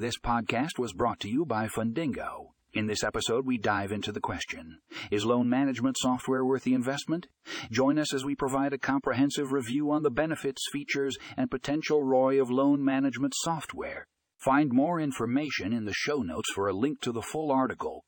This podcast was brought to you by Fundingo. In this episode, we dive into the question Is loan management software worth the investment? Join us as we provide a comprehensive review on the benefits, features, and potential ROI of loan management software. Find more information in the show notes for a link to the full article